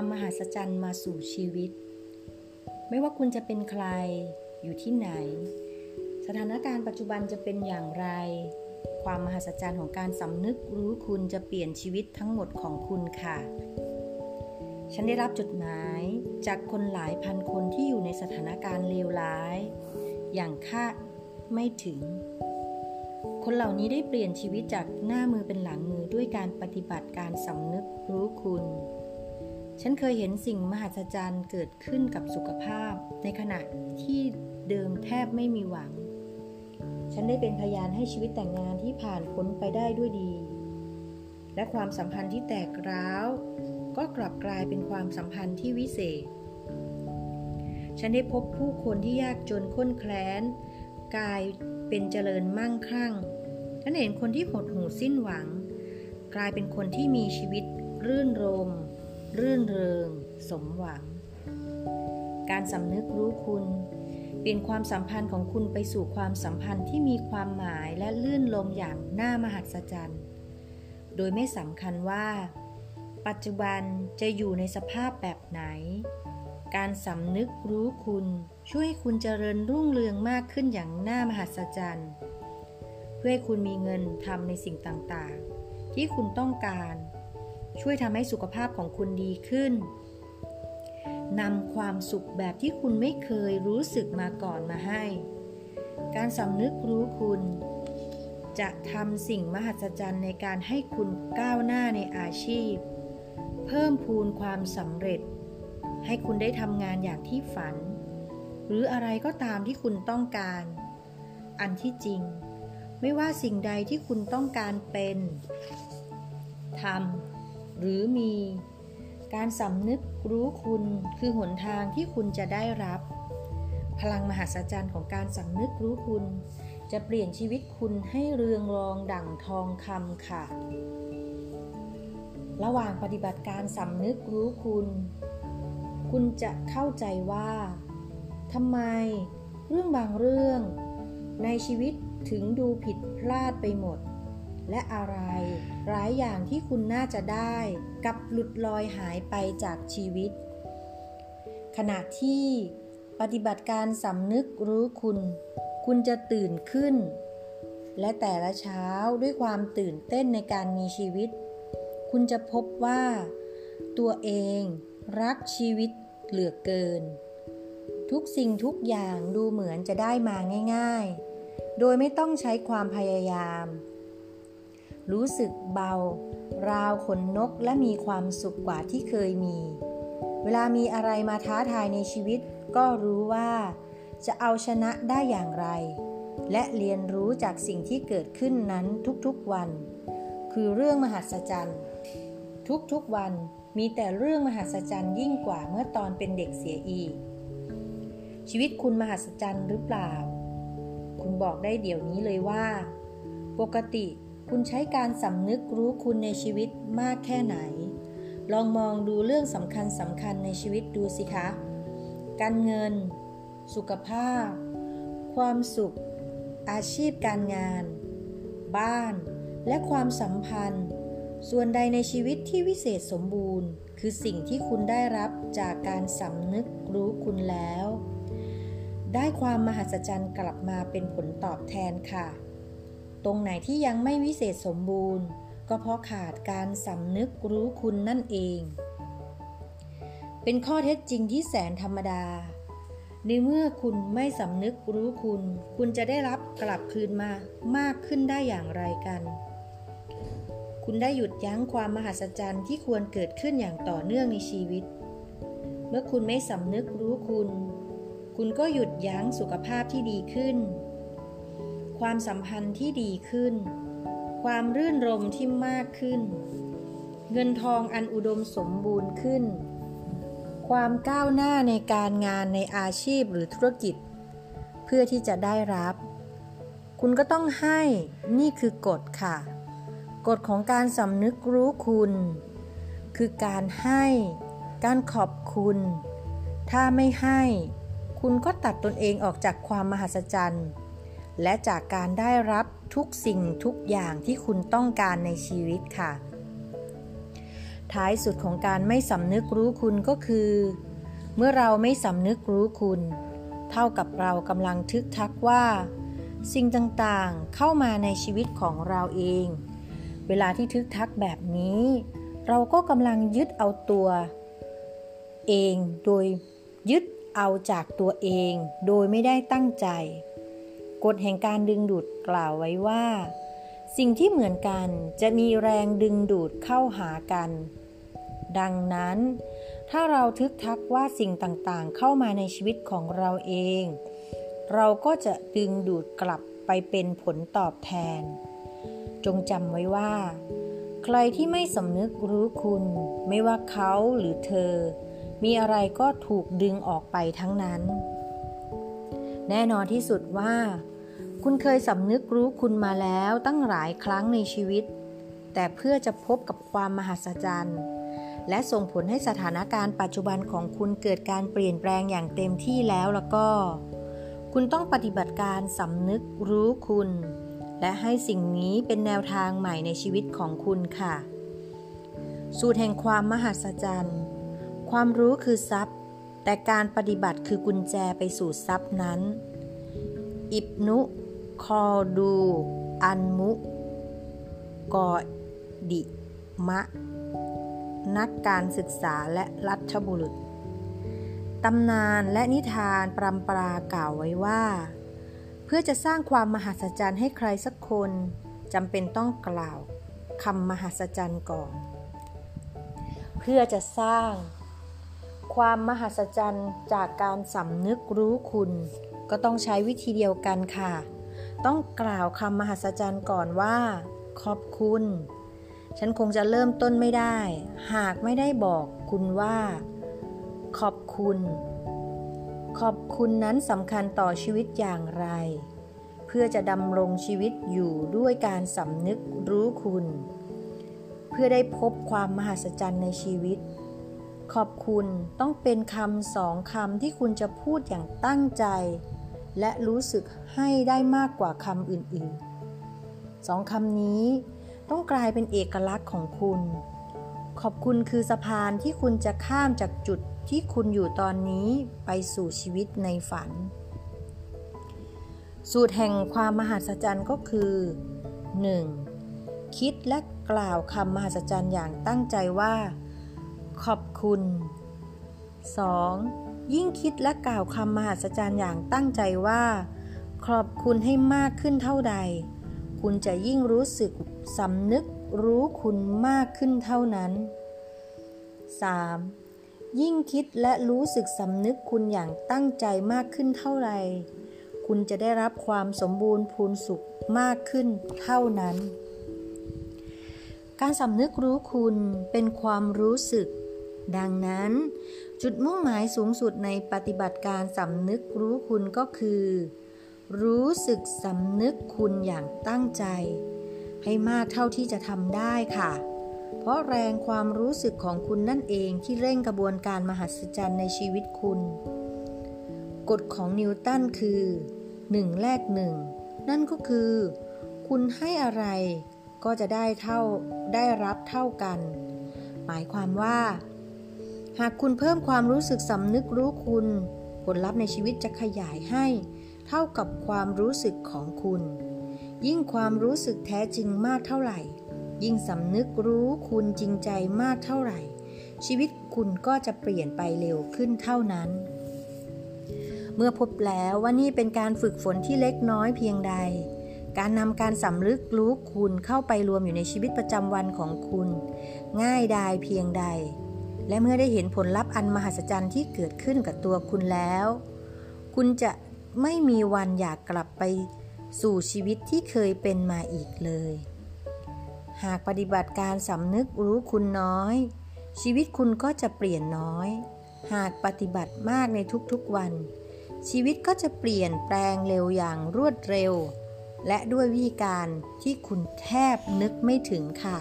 ความมหัศจรรย์มาสู่ชีวิต ไม่ว่าคุณจะเป็นใครอยู่ที่ไหน สถานการณ์ปัจจุบันจะเป็นอย่างไร ความมหัศจรรย์ของการสำนึกรู้คุณจะเปลี่ยนชีวิตทั้งหมดของคุณค่ะ ฉันได้รับจดหมายจากคนหลายพันคนที่อยู่ในสถานการณ์เลวร้าย อย่างคาดไม่ถึงคนเหล่านี้ได้เปลี่ยนชีวิตจากหน้ามือเป็นหลังมือด้วยการปฏิบัติการสำนึกรู้คุณ ฉันเคยเห็นสิ่งมหัศจรรย์เกิดขึ้นกับสุขภาพ ในขณะที่เดิมแทบไม่มีหวัง ฉันได้เป็นพยานให้ชีวิตแต่งงานที่ผ่านพ้นไปได้ด้วยดี และความสัมพันธ์ที่แตกร้าว ก็กลับกลายเป็นความสัมพันธ์ที่วิเศษ ฉันได้พบผู้คนที่ยากจนข้นแคลนกลายเป็นเจริญมั่งคั่ง ฉันเห็นคนที่หดหู่สิ้นหวัง กลายเป็นคนที่มีชีวิตรื่นรม รื่นเริง สมหวัง การสำนึกรู้คุณ เปลี่ยนความสัมพันธ์ของคุณไปสู่ความสัมพันธ์ที่มีความหมายและลื่นลมอย่างน่ามหัศจรรย์ โดยไม่สำคัญว่า ปัจจุบันจะอยู่ในสภาพแบบไหน การสำนึกรู้คุณ ช่วยให้คุณเจริญรุ่งเรืองมากขึ้นอย่างน่ามหัศจรรย์ เพื่อให้คุณมีเงินทำในสิ่งต่างๆ ที่คุณต้องการ ช่วยทำให้สุขภาพของคุณดีขึ้นนำความสุขแบบที่คุณไม่เคยรู้สึกมาก่อนมาให้ การสำนึกรู้คุณ จะทำสิ่งมหัศจรรย์ในการให้คุณก้าวหน้าในอาชีพ เพิ่มพูนความสำเร็จ ให้คุณได้ทำงานอย่างที่ฝัน หรืออะไรก็ตามที่คุณต้องการ อันที่จริง ไม่ว่าสิ่งใดที่คุณต้องการเป็นทำ หรือมี การสำนึกรู้คุณคือหนทางที่คุณจะได้รับ พลังมหัศจรรย์ของการสำนึกรู้คุณ จะเปลี่ยนชีวิตคุณให้เรืองรองดั่งทองคำค่ะ ระหว่างปฏิบัติการสำนึกรู้คุณ คุณจะเข้าใจว่าทำไมเรื่องบางเรื่อง ในชีวิตถึงดูผิดพลาดไปหมด และอะไร หลายอย่างที่คุณน่าจะได้กับหลุดลอยหายไปจากชีวิต ขณะที่ปฏิบัติการสำนึกรู้คุณ คุณจะตื่นขึ้น และแต่ละเช้าด้วยความตื่นเต้นในการมีชีวิต คุณจะพบว่า ตัวเองรักชีวิตเหลือเกิน ทุกสิ่งทุกอย่างดูเหมือนจะได้มาง่าย ๆ โดยไม่ต้องใช้ความพยายาม รู้สึกเบา ราวขนนกและมีความสุขกว่าที่เคยมี เวลามีอะไรมาท้าทายในชีวิต ก็รู้ว่าจะเอาชนะได้อย่างไร และเรียนรู้จากสิ่งที่เกิดขึ้นนั้นทุกๆวัน คือเรื่องมหัศจรรย์ ทุกๆวันมีแต่เรื่องมหัศจรรย์ยิ่งกว่าเมื่อตอนเป็นเด็กเสียอีก ชีวิตคุณมหัศจรรย์หรือเปล่า คุณบอกได้เดี๋ยวนี้เลยว่า ปกติ คุณใช้การสำนึกรู้คุณในชีวิตมากแค่ไหน ลองมองดูเรื่องสำคัญสำคัญในชีวิตดูสิคะ การเงิน สุขภาพ ความสุข อาชีพการงาน บ้าน และความสัมพันธ์ ส่วนใดในชีวิตที่วิเศษสมบูรณ์ คือสิ่งที่คุณได้รับจากการสำนึกรู้คุณแล้ว ได้ความมหัศจรรย์กลับมาเป็นผลตอบแทนค่ะ ตรงไหนที่ยังไม่วิเศษสมบูรณ์ ก็เพราะขาดการสำนึกรู้คุณนั่นเอง เป็นข้อเท็จจริงที่แสนธรรมดา ในเมื่อคุณไม่สำนึกรู้คุณ คุณจะได้รับกลับคืนมามากขึ้นได้อย่างไรกัน คุณได้หยุดยั้งความมหัศจรรย์ที่ควรเกิดขึ้นอย่างต่อเนื่องในชีวิต เมื่อคุณไม่สำนึกรู้คุณ คุณก็หยุดยั้งสุขภาพที่ดีขึ้น ความสัมพันธ์ที่ดีขึ้น ความรื่นรมที่มากขึ้น เงินทองอันอุดมสมบูรณ์ขึ้น ความก้าวหน้าในการงานในอาชีพหรือธุรกิจ เพื่อที่จะได้รับ คุณก็ต้องให้นี่คือกฎค่ะ กฎของการสำนึกรู้คุณ คือการให้ การขอบคุณ ถ้าไม่ให้ คุณก็ตัดตนเองออกจากความมหัศจรรย์ และจากการได้รับทุกสิ่งทุกอย่างที่คุณต้องการในชีวิตค่ะ ท้ายสุดของการไม่สำนึกรู้คุณก็คือ เมื่อเราไม่สำนึกรู้คุณ เท่ากับเรากำลังทึกทักว่า สิ่งต่างๆเข้ามาในชีวิตของเราเอง เวลาที่ทึกทักแบบนี้ เราก็กำลังยึดเอาตัว เองโดยยึดเอาจากตัวเองโดยไม่ได้ตั้งใจ กฎแห่งการดึงดูดกล่าวไว้ว่า สิ่งที่เหมือนกันจะมีแรงดึงดูดเข้าหากัน ดังนั้น ถ้าเราทึกทักว่าสิ่งต่างๆ เข้ามาในชีวิตของเราเอง เราก็จะดึงดูดกลับไปเป็นผลตอบแทน จงจำไว้ว่า ใครที่ไม่สำนึกรู้คุณ ไม่ว่าเขาหรือเธอ มีอะไรก็ถูกดึงออกไปทั้งนั้นแน่นอนที่สุดว่า คุณเคยสำนึกรู้คุณมาแล้วตั้งหลายครั้งในชีวิต แต่เพื่อจะพบกับความมหัศจรรย์และส่งผลให้สถานการณ์ปัจจุบันของคุณเกิดการเปลี่ยนแปลงอย่างเต็มที่แล้วแล้วก็ คุณต้องปฏิบัติการสำนึกรู้คุณ และให้สิ่งนี้เป็นแนวทางใหม่ในชีวิตของคุณค่ะ สูตรแห่งความมหัศจรรย์ ความรู้คือทรัพย์ แต่การปฏิบัติคือกุญแจไปสู่ทรัพย์นั้น อิบนุ คอดู อันมุ กอดิมะ นักการศึกษาและรัฐบุรุษ ตำนานและนิทานปรำปรากล่าวไว้ว่า เพื่อจะสร้างความมหัศจรรย์ให้ใครสักคนจำเป็นต้องกล่าวคำมหัศจรรย์ก่อน เพื่อจะสร้าง ความมหัศจรรย์จากการสำนึกรู้คุณ ก็ต้องใช้วิธีเดียวกันค่ะ ต้องกล่าวคำมหัศจรรย์ก่อนว่า ขอบคุณ ฉันคงจะเริ่มต้นไม่ได้ หากไม่ได้บอกคุณว่า ขอบคุณ ขอบคุณนั้นสำคัญต่อชีวิตอย่างไร เพื่อจะดำรงชีวิตอยู่ด้วยการสำนึกรู้คุณ เพื่อได้พบความมหัศจรรย์ในชีวิต ขอบคุณต้องเป็นคำสองคำที่คุณจะพูดอย่างตั้งใจ และรู้สึกให้ได้มากกว่าคำอื่นๆสองคำนี้ต้องกลายเป็นเอกลักษณ์ของคุณ ขอบคุณคือสะพานที่คุณจะข้ามจากจุดที่คุณอยู่ตอนนี้ไปสู่ชีวิตในฝัน สูตรแห่งความมหัศจรรย์ก็คือ 1. คิดและกล่าวคำมหัศจรรย์อย่างตั้งใจว่า ขอบคุณ 2. ยิ่งคิดและกล่าวคำมหัศจรรย์อย่างตั้งใจว่า ขอบคุณให้มากขึ้นเท่าใด คุณจะยิ่งรู้สึกสำนึกรู้คุณมากขึ้นเท่านั้น 3. ยิ่งคิดและรู้สึกสำนึกคุณอย่างตั้งใจมากขึ้นเท่าไร คุณจะได้รับความสมบูรณ์พูนสุขมากขึ้นเท่านั้น การสำนึกรู้คุณเป็นความรู้สึก ดังนั้น จุดมุ่งหมายสูงสุดในปฏิบัติการสำนึกรู้คุณก็คือ รู้สึกสำนึกคุณอย่างตั้งใจ ให้มากเท่าที่จะทำได้ค่ะ เพราะแรงความรู้สึกของคุณนั่นเองที่เร่งกระบวนการมหัศจรรย์ในชีวิตคุณ กฎของนิวตันคือ 1 แลก1นั่นก็คือ คุณให้อะไรก็จะได้เท่าได้รับเท่ากัน หมายความว่า หากคุณเพิ่มความรู้สึกสำนึกรู้คุณ ผลลัพธ์ในชีวิตจะขยายให้ เท่ากับความรู้สึกของคุณ ยิ่งความรู้สึกแท้จริงมากเท่าไหร่ ยิ่งสำนึกรู้คุณจริงใจมากเท่าไหร่ ชีวิตคุณก็จะเปลี่ยนไปเร็วขึ้นเท่านั้น เมื่อพบแล้วว่านี่เป็นการฝึกฝนที่เล็กน้อยเพียงใด การนำการสำลึกรู้คุณเข้าไปรวมอยู่ในชีวิตประจำวันของคุณ ง่ายดายเพียงใด และเมื่อได้เห็นผลลัพธ์อันมหัศจรรย์ที่เกิดขึ้นกับตัวคุณแล้ว คุณจะไม่มีวันอยากกลับไปสู่ชีวิตที่เคยเป็นมาอีกเลย หากปฏิบัติการสำนึกรู้คุณน้อย ชีวิตคุณก็จะเปลี่ยนน้อย หากปฏิบัติมากในทุกๆวัน ชีวิตก็จะเปลี่ยนแปลงเร็วอย่างรวดเร็ว และด้วยวิธีการที่คุณแทบนึกไม่ถึงค่ะ